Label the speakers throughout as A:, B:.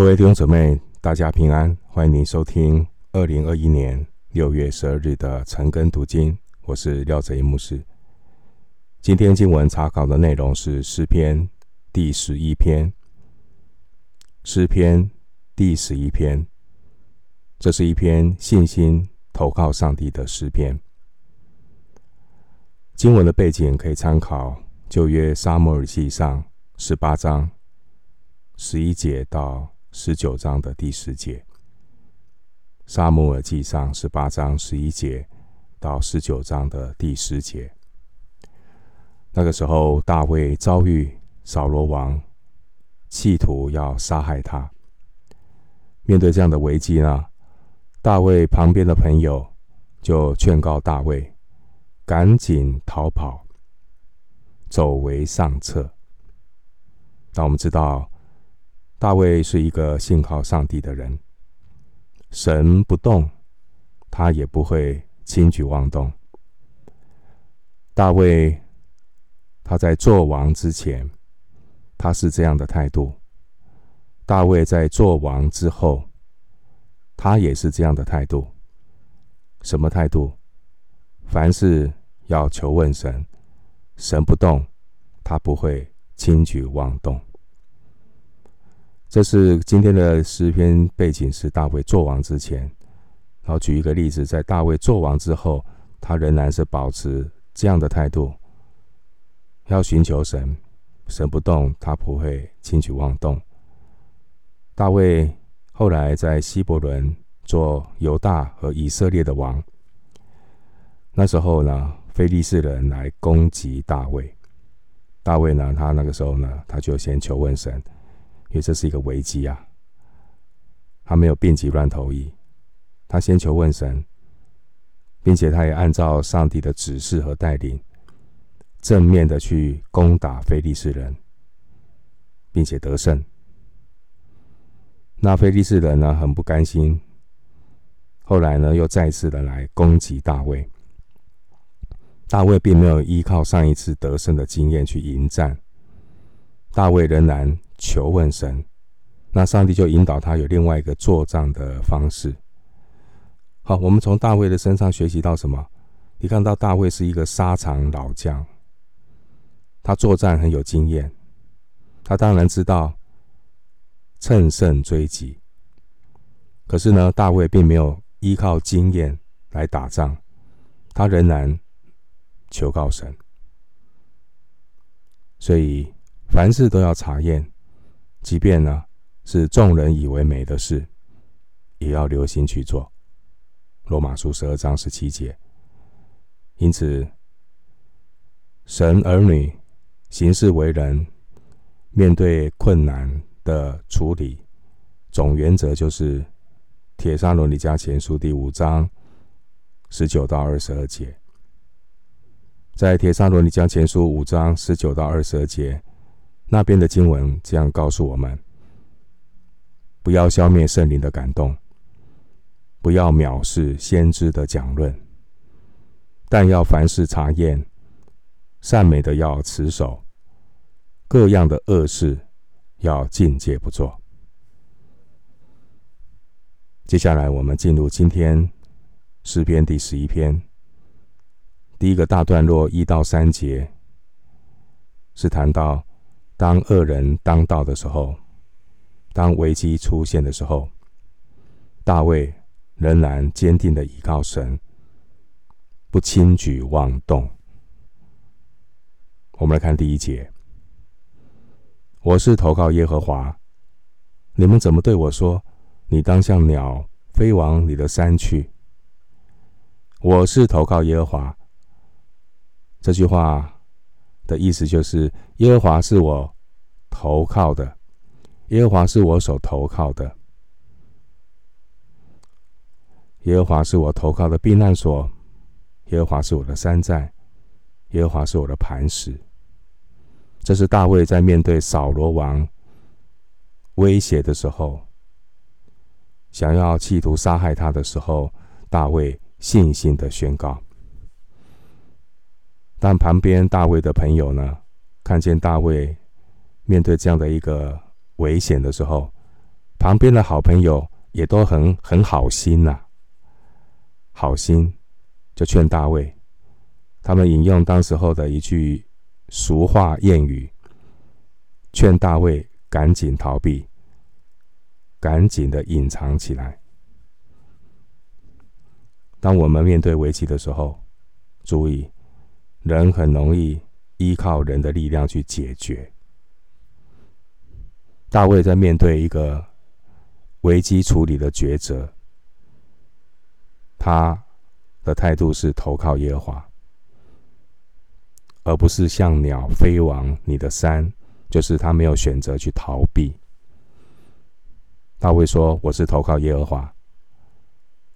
A: 各位弟兄姊妹，大家平安，欢迎您收听二零二一年六月十二日的晨更读经。我是廖哲一牧师。今天经文查考的内容是诗篇第十一篇。诗篇第十一篇，这是一篇信心投靠上帝的诗篇。经文的背景可以参考旧约撒母耳记上十八章十一节到十九章的第十节，《撒母耳记上》十八章十一节到十九章的第十节。那个时候，大卫遭遇扫罗王，企图要杀害他。面对这样的危机呢，大卫旁边的朋友就劝告大卫，赶紧逃跑，走为上策。但我们知道。大卫是一个信靠上帝的人，神不动，他也不会轻举妄动。大卫他在做王之前，他是这样的态度；大卫在做王之后，他也是这样的态度。什么态度？凡事要求问神，神不动，他不会轻举妄动。这是今天的诗篇背景，是大卫做王之前。然后举一个例子，在大卫做王之后，他仍然是保持这样的态度，要寻求神，神不动，他不会轻举妄动。大卫后来在希伯仑做犹大和以色列的王。那时候呢，非利士人来攻击大卫，大卫呢，他那个时候呢，他就先求问神。因为这是一个危机啊，他没有病急乱投医，他先求问神，并且他也按照上帝的指示和带领，正面的去攻打非利士人，并且得胜。那非利士人呢，很不甘心，后来呢，又再次的来攻击大卫。大卫并没有依靠上一次得胜的经验去迎战，大卫仍然。求问神，那上帝就引导他有另外一个作战的方式。好，我们从大卫的身上学习到什么？你看到大卫是一个沙场老将，他作战很有经验，他当然知道乘胜追击。可是呢，大卫并没有依靠经验来打仗，他仍然求告神。所以凡事都要查验。即便呢是众人以为美的事，也要留心去做。罗马书十二章十七节。因此，神儿女行事为人，面对困难的处理，总原则就是《铁砂伦理家前书》第五章十九到二十二节。在《铁砂伦理家前书》五章十九到二十二节。那边的经文这样告诉我们：不要消灭圣灵的感动，不要藐视先知的讲论，但要凡事查验，善美的要持守，各样的恶事要禁戒不做。接下来，我们进入今天诗篇第十一篇，第一个大段落一到三节，是谈到。当恶人当道的时候，当危机出现的时候，大卫仍然坚定的倚靠神，不轻举妄动。我们来看第一节：我是投靠耶和华，你们怎么对我说？你当像鸟飞往你的山去。我是投靠耶和华。这句话。的意思就是，耶和华是我投靠的，耶和华是我所投靠的，耶和华是我投靠的避难所，耶和华是我的山寨，耶和华是我的磐石。这是大卫在面对扫罗王威胁的时候，想要企图杀害他的时候，大卫信心的宣告。但旁边大卫的朋友呢，看见大卫面对这样的一个危险的时候，旁边的好朋友也都很很好心呐、好心就劝大卫。他们引用当时候的一句俗话谚语，劝大卫赶紧逃避，赶紧的隐藏起来。当我们面对危机的时候，注意，人很容易依靠人的力量去解决。大卫在面对一个危机处理的抉择，他的态度是投靠耶和华，而不是像鸟飞往你的山，就是他没有选择去逃避。大卫说：“我是投靠耶和华。”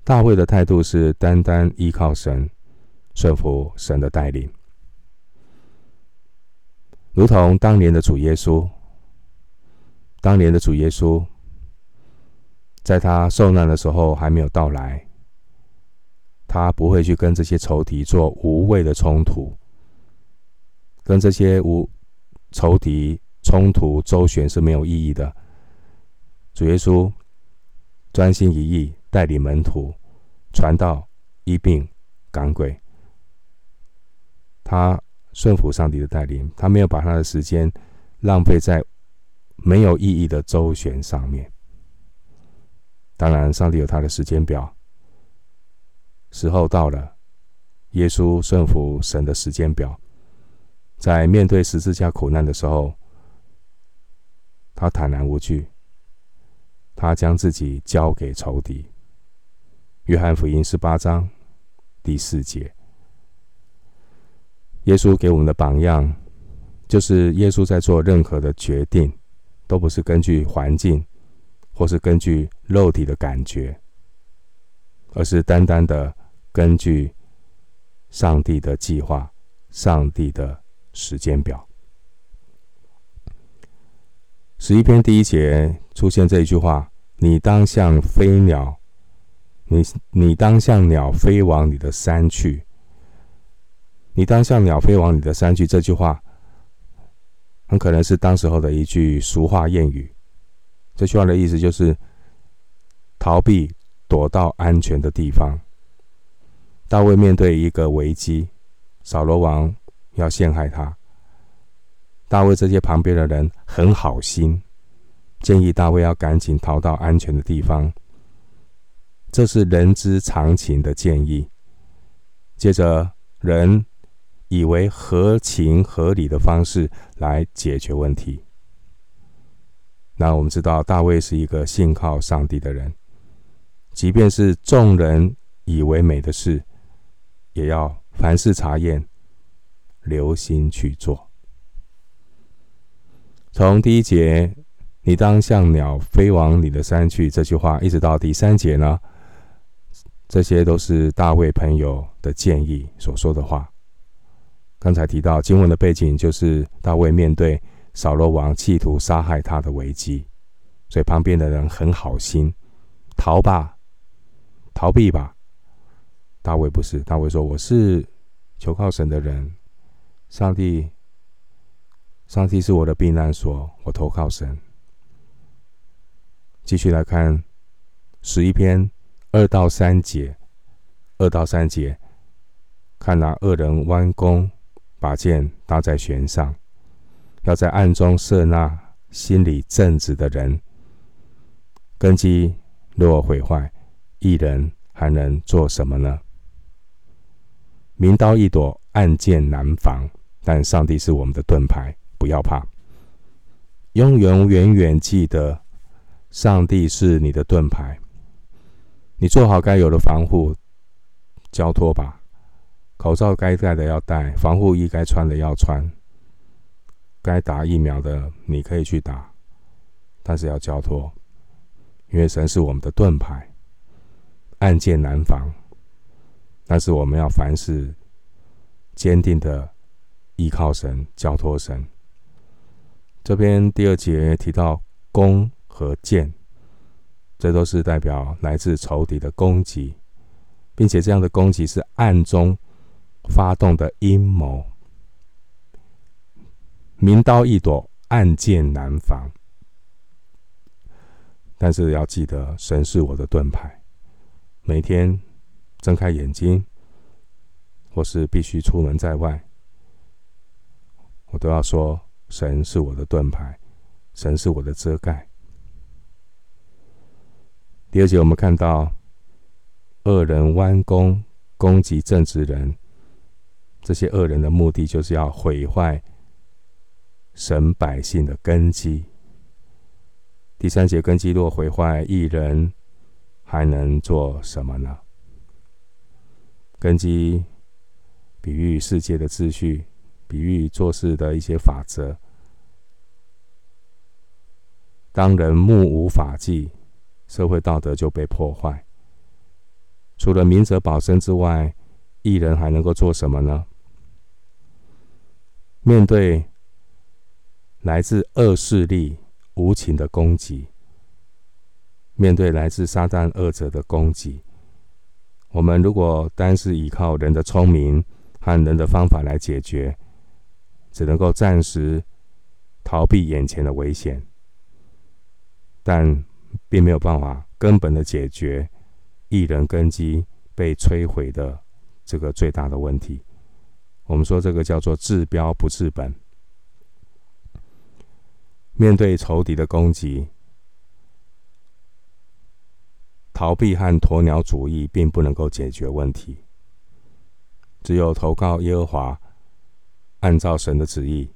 A: 大卫的态度是单单依靠神，顺服神的带领，如同当年的主耶稣。当年的主耶稣。在他受难的时候还没有到来，他不会去跟这些仇敌做无谓的冲突，跟这些无仇敌冲突周旋是没有意义的。主耶稣专心一意带领门徒传道、医病、赶鬼，他顺服上帝的带领，他没有把他的时间浪费在没有意义的周旋上面。当然，上帝有他的时间表，时候到了，耶稣顺服神的时间表，在面对十字架苦难的时候，他坦然无惧，他将自己交给仇敌。约翰福音十八章第四节，耶稣给我们的榜样，就是耶稣在做任何的决定，都不是根据环境。或是根据肉体的感觉，而是单单的根据上帝的计划、上帝的时间表。十一篇第一节出现这一句话：“你当像飞鸟，你你当像鸟飞往你的山去。”你当像鸟飞往你的山去。这句话很可能是当时候的一句俗话谚语。这句话的意思就是逃避，躲到安全的地方。大卫面对一个危机，扫罗王要陷害他。大卫这些旁边的人很好心，建议大卫要赶紧逃到安全的地方。这是人之常情的建议。接着，人以为合情合理的方式来解决问题。那我们知道，大卫是一个信靠上帝的人，即便是众人以为美的事，也要凡事查验，留心去做。从第一节“你当像鸟飞往你的山去”这句话，一直到第三节呢，这些都是大卫朋友的建议所说的话。刚才提到经文的背景，就是大卫面对。扫罗王企图杀害他的危机，所以旁边的人很好心，逃吧，逃避吧。大卫不是，大卫说：“我是求靠神的人，上帝，上帝是我的避难所，我投靠神。”继续来看十一篇二到三节，二到三节，看那恶人弯弓，把剑搭在弦上。要在暗中设那心里正直的人，根基若毁坏，一人还能做什么呢？明刀易躲，暗箭难防，但上帝是我们的盾牌，不要怕。永永远远记得，上帝是你的盾牌。你做好该有的防护，交托吧。口罩该戴的要戴，防护衣该穿的要穿。该打疫苗的，你可以去打，但是要交托，因为神是我们的盾牌，暗箭难防。但是我们要凡事坚定的依靠神，交托神。这边第二节提到弓和箭，这都是代表来自仇敌的攻击，并且这样的攻击是暗中发动的阴谋。明刀易躲，暗箭难防。但是要记得，神是我的盾牌。每天睁开眼睛，或是必须出门在外，我都要说：神是我的盾牌，神是我的遮盖。第二节，我们看到恶人弯弓攻击正直人，这些恶人的目的就是要毁坏神百姓的根基。第三节，根基若毁坏，一人还能做什么呢？根基比喻世界的秩序，比喻做事的一些法则。当人目无法纪，社会道德就被破坏。除了明哲保身之外，义人还能够做什么呢？面对来自恶势力无情的攻击，面对来自撒旦恶者的攻击，我们如果单是依靠人的聪明和人的方法来解决，只能够暂时逃避眼前的危险，但并没有办法根本的解决一人根基被摧毁的这个最大的问题。我们说这个叫做治标不治本。面对仇敌的攻击，逃避和鸵鸟主义并不能够解决问题。只有投靠耶和华，按照神的旨意，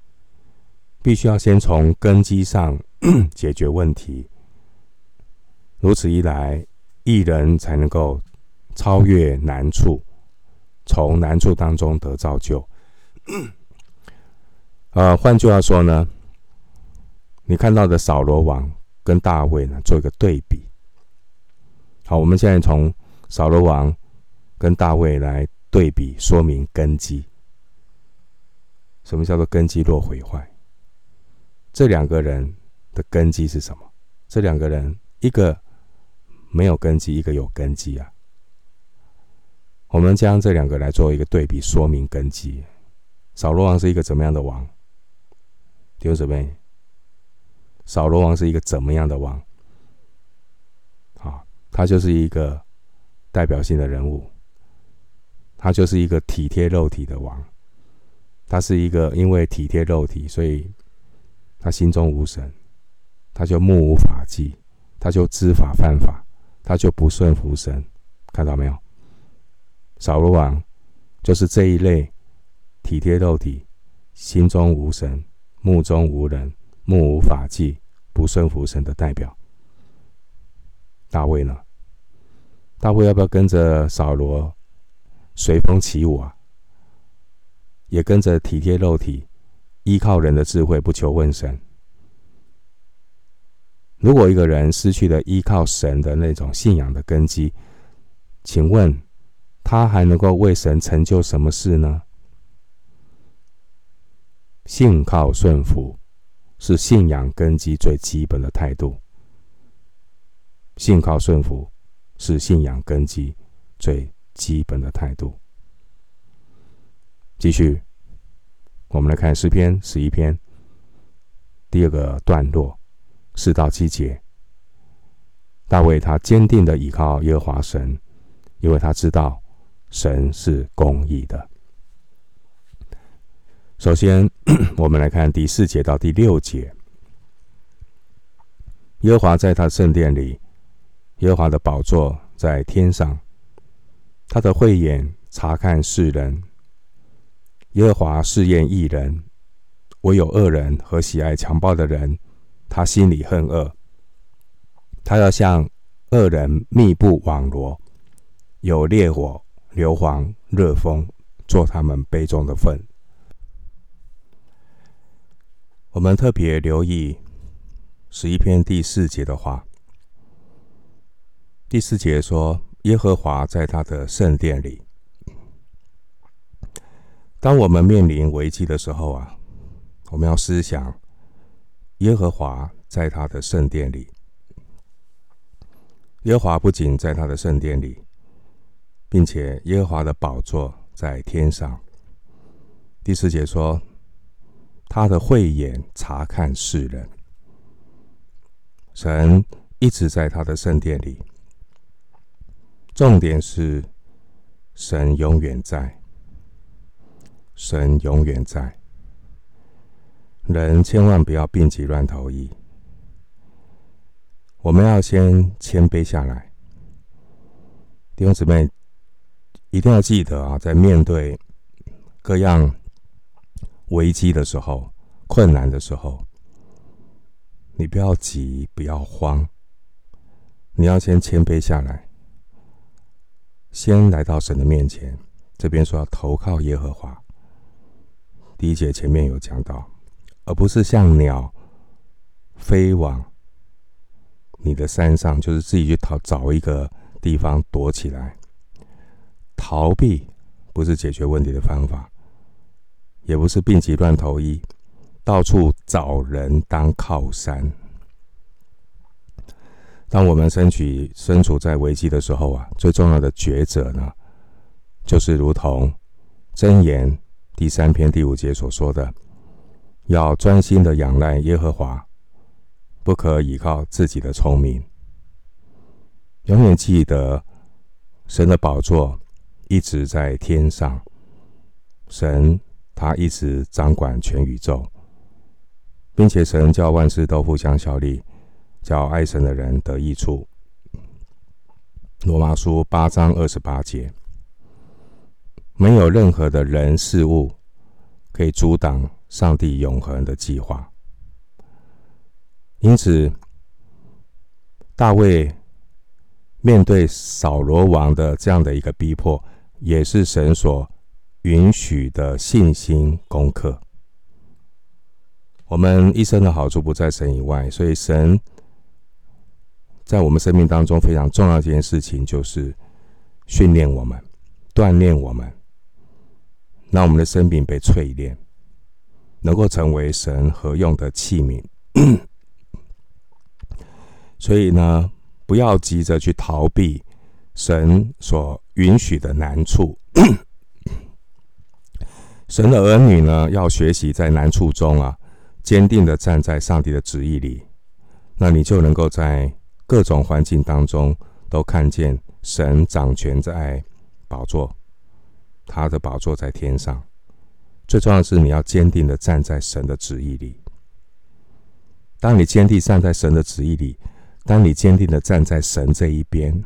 A: 必须要先从根基上 解决问题。如此一来，义人才能够超越难处，从难处当中得造就。呃，换句话说呢，你看到的扫罗王跟大卫呢，做一个对比。好，我们现在从扫罗王跟大卫来对比，说明根基。什么叫做根基若毁坏？这两个人的根基是什么？这两个人，一个没有根基，一个有根基啊。我们将这两个来做一个对比，说明根基。扫罗王是一个怎么样的王？弟兄姊妹。扫罗王是一个怎么样的王？啊，他就是一个代表性的人物，他就是一个体贴肉体的王，他是一个因为体贴肉体，所以他心中无神，他就目无法纪，他就知法犯法，他就不顺服神，看到没有？扫罗王就是这一类体贴肉体、心中无神、目中无人。目无法纪、不顺服神的代表。大卫呢？大卫要不要跟着扫罗随风起舞啊？也跟着体贴肉体、依靠人的智慧，不求问神。如果一个人失去了依靠神的那种信仰的根基，请问他还能够为神成就什么事呢？信靠顺服。是信仰根基最基本的态度。信靠顺服是信仰根基最基本的态度。继续，我们来看诗篇十一篇第二个段落四到七节。大卫他坚定的倚靠耶和华神，因为他知道神是公义的。首先，我们来看第四节到第六节。耶和华在他圣殿里，耶和华的宝座在天上，他的慧眼察看世人。耶和华试验一人，唯有恶人和喜爱强暴的人，他心里恨恶。他要向恶人密布网罗，有烈火、硫磺、热风，做他们杯中的粪。我们特别留意十一篇第四节的话。第四节说：“耶和华在他的圣殿里。”当我们面临危机的时候啊，我们要思想耶和华在他的圣殿里。耶和华不仅在他的圣殿里，并且耶和华的宝座在天上。第四节说。他的慧眼察看世人，神一直在他的圣殿里。重点是，神永远在，神永远在。人千万不要病急乱投医，我们要先谦卑下来。弟兄姊妹，一定要记得啊，在面对各样危机的时候、困难的时候，你不要急，不要慌，你要先谦卑下来，先来到神的面前。这边说要投靠耶和华，第一节前面有讲到。而不是像鸟飞往你的山上，就是自己去逃，找一个地方躲起来。逃避不是解决问题的方法，也不是病急乱投医，到处找人当靠山。当我们身处身处在危机的时候啊，最重要的抉择呢，就是如同箴言第三篇第五节所说的。要专心的仰赖耶和华，不可倚靠自己的聪明。永远记得，神的宝座一直在天上，神他一直掌管全宇宙，并且神叫万事都互相效力，叫爱神的人得益处。罗马书八章二十八节，没有任何的人事物可以阻挡。上帝永恒的计划，因此大卫面对扫罗王的这样的一个逼迫，也是神所允许的信心功课。我们一生的好处不在神以外，所以神在我们生命当中非常重要的一件事情，就是训练我们、锻炼我们，让我们的生命被淬炼。能够成为神合用的器皿，所以呢，不要急着去逃避神所允许的难处。神的儿女呢，要学习在难处中啊，坚定的站在上帝的旨意里，那你就能够在各种环境当中都看见神掌权在宝座，他的宝座在天上。最重要的是，你要坚定的站在神的旨意里。当你坚定站在神的旨意里，当你坚定的站在神这一边，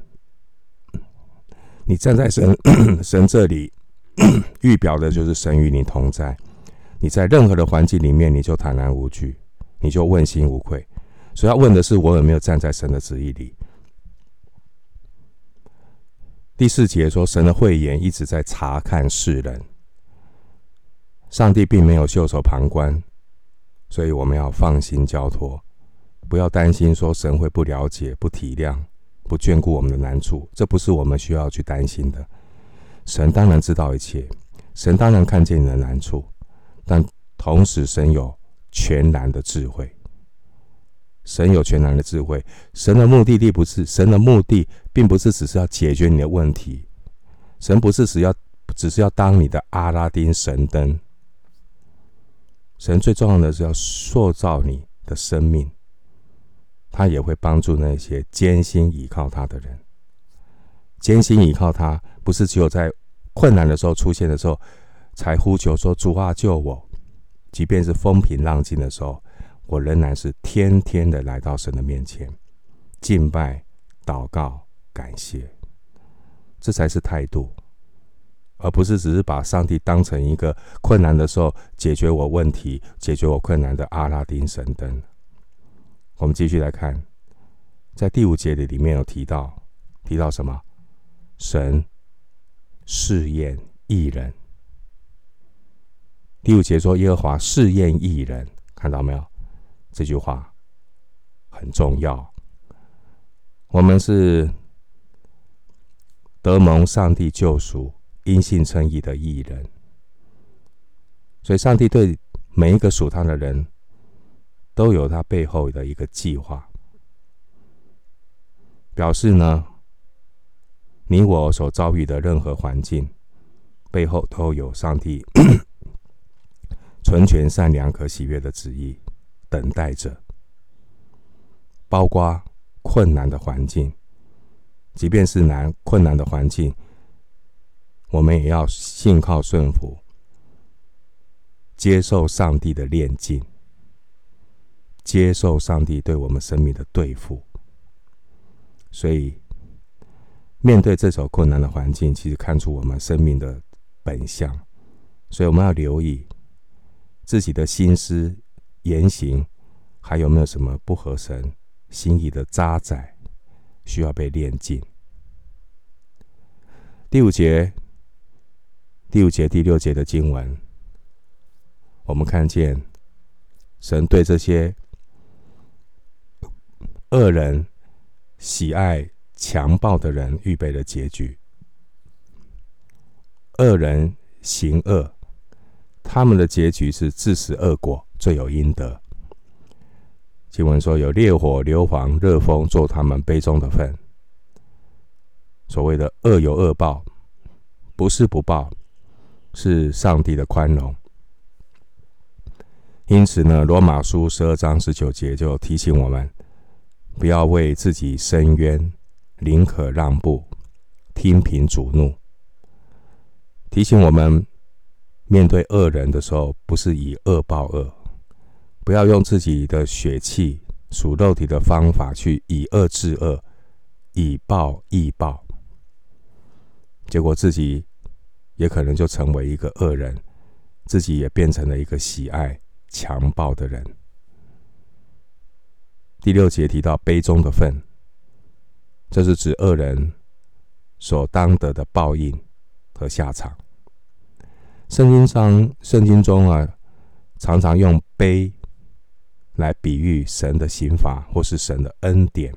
A: 你站在神 神这里，预表的就是神与你同在。你在任何的环境里面，你就坦然无惧，你就问心无愧。所以要问的是，我有没有站在神的旨意里？第四节说，神的慧眼一直在察看世人。上帝并没有袖手旁观，所以我们要放心交托，不要担心说神会不了解、不体谅、不眷顾我们的难处，这不是我们需要去担心的。神当然知道一切，神当然看见你的难处，但同时神有全然的智慧。神有全然的智慧，神的目的地不是神的目的，并不是只是要解决你的问题，神不是只要只是要当你的阿拉丁神灯。神最重要的是要塑造你的生命，他也会帮助那些艰辛倚靠他的人。艰辛倚靠他，不是只有在困难的时候出现的时候才呼求说：“主啊，救我！”即便是风平浪静的时候，我仍然是天天的来到神的面前敬拜、祷告、感谢，这才是态度。而不是只是把上帝当成一个困难的时候解决我问题、解决我困难的阿拉丁神灯。我们继续来看，在第五节里里面有提到，提到什么？神试验义人。第五节说耶和华试验义人，看到没有？这句话很重要。我们是得蒙上帝救赎。因信称义的义人，所以上帝对每一个属他的人都有他背后的一个计划，表示呢，你我所遭遇的任何环境背后都有上帝 纯全、善良、可喜悦的旨意等待着，包括困难的环境，即便是难困难的环境，我们也要信靠顺服，接受上帝的炼净，接受上帝对我们生命的对付。所以，面对这种困难的环境，其实看出我们生命的本相。所以，我们要留意自己的心思、言行，还有没有什么不合神心意的渣滓需要被炼净。第五节、第五节、第六节的经文，我们看见神对这些恶人、喜爱强暴的人预备了结局。恶人行恶，他们的结局是自食恶果，罪有应得。经文说：“有烈火、硫磺、热风做他们杯中的分。”所谓的恶有恶报，不是不报，是上帝的宽容。因此呢，《罗马书》十二章十九节就提醒我们，不要为自己伸冤，宁可让步，听凭主怒。提醒我们，面对恶人的时候，不是以恶报恶。不要用自己的血气、属肉体的方法去以恶制恶，以暴易暴，结果自己也可能就成为一个恶人，自己也变成了一个喜爱强暴的人。第六节提到杯中的分，这是指恶人所当得的报应和下场。圣经上、圣经中啊，常常用杯。来比喻神的刑罚，或是神的恩典。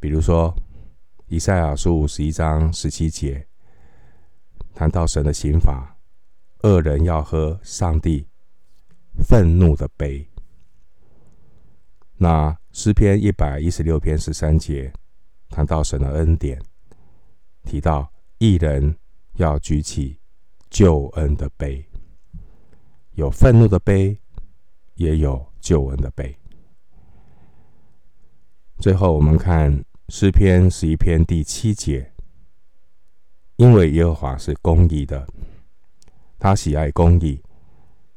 A: 比如说，以赛亚书五十一章十七节谈到神的刑罚，恶人要喝上帝愤怒的杯。那诗篇一百一十六篇十三节谈到神的恩典，提到一人要举起救恩的杯，有愤怒的杯。也有救恩的杯。最后，我们看诗篇十一篇第七节，因为耶和华是公义的，他喜爱公义，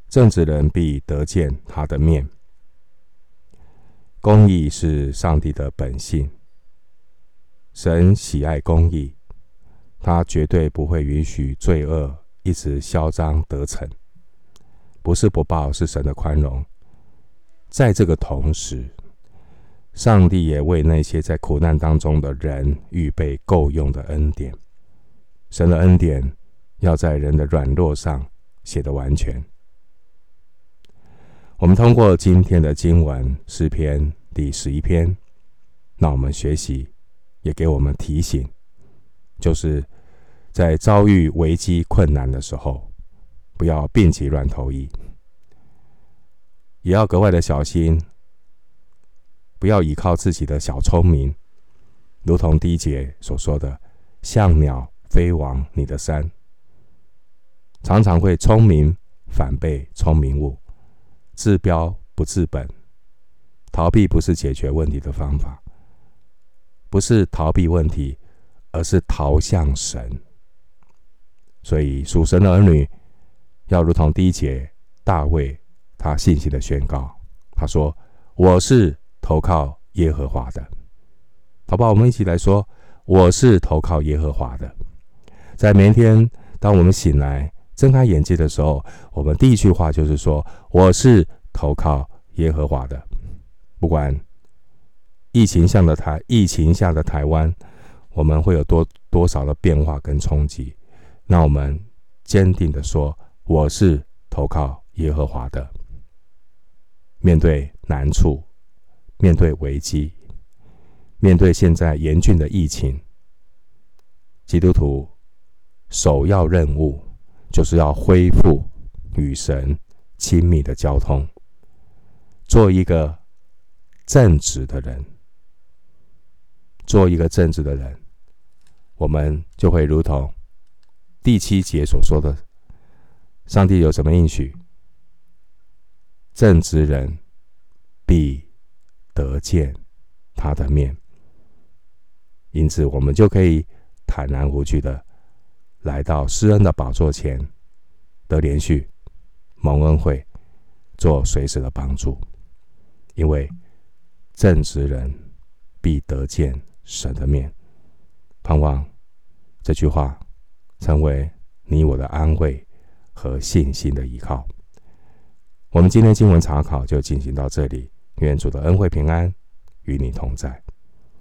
A: 正直人必得见他的面。公义是上帝的本性，神喜爱公义，他绝对不会允许罪恶一直嚣张得逞。不是不报，是神的宽容。在这个同时，上帝也为那些在苦难当中的人预备够用的恩典。神的恩典要在人的软弱上写得完全。我们通过今天的经文诗篇第十一篇，让我们学习，也给我们提醒，就是在遭遇危机困难的时候。不要病急乱投医，也要格外的小心。不要依靠自己的小聪明，如同第一节所说的，像鸟飞往你的山，常常会聪明反被聪明误，治标不治本。逃避不是解决问题的方法，不是逃避问题，而是逃向神。所以属神的儿女。要如同第一节大卫他信心的宣告，他说：“我是投靠耶和华的。”好吧，我们一起来说：“我是投靠耶和华的。”在每一天，当我们醒来睁开眼睛的时候，我们第一句话就是说：“我是投靠耶和华的。”不管疫情下的台，疫情下的台湾，我们会有多多少的变化跟冲击，那我们坚定的说。我是投靠耶和华的。面对难处，面对危机，面对现在严峻的疫情，基督徒首要任务就是要恢复与神亲密的交通，做一个正直的人，做一个正直的人，我们就会如同第七节所说的。上帝有什么应许？正直人必得见他的面。因此，我们就可以坦然无惧的来到施恩的宝座前，得连续蒙恩惠，做随时的帮助。因为正直人必得见神的面。盼望这句话成为你我的安慰和信心的依靠。我们今天经文查考就进行到这里，愿主的恩惠平安与你同在。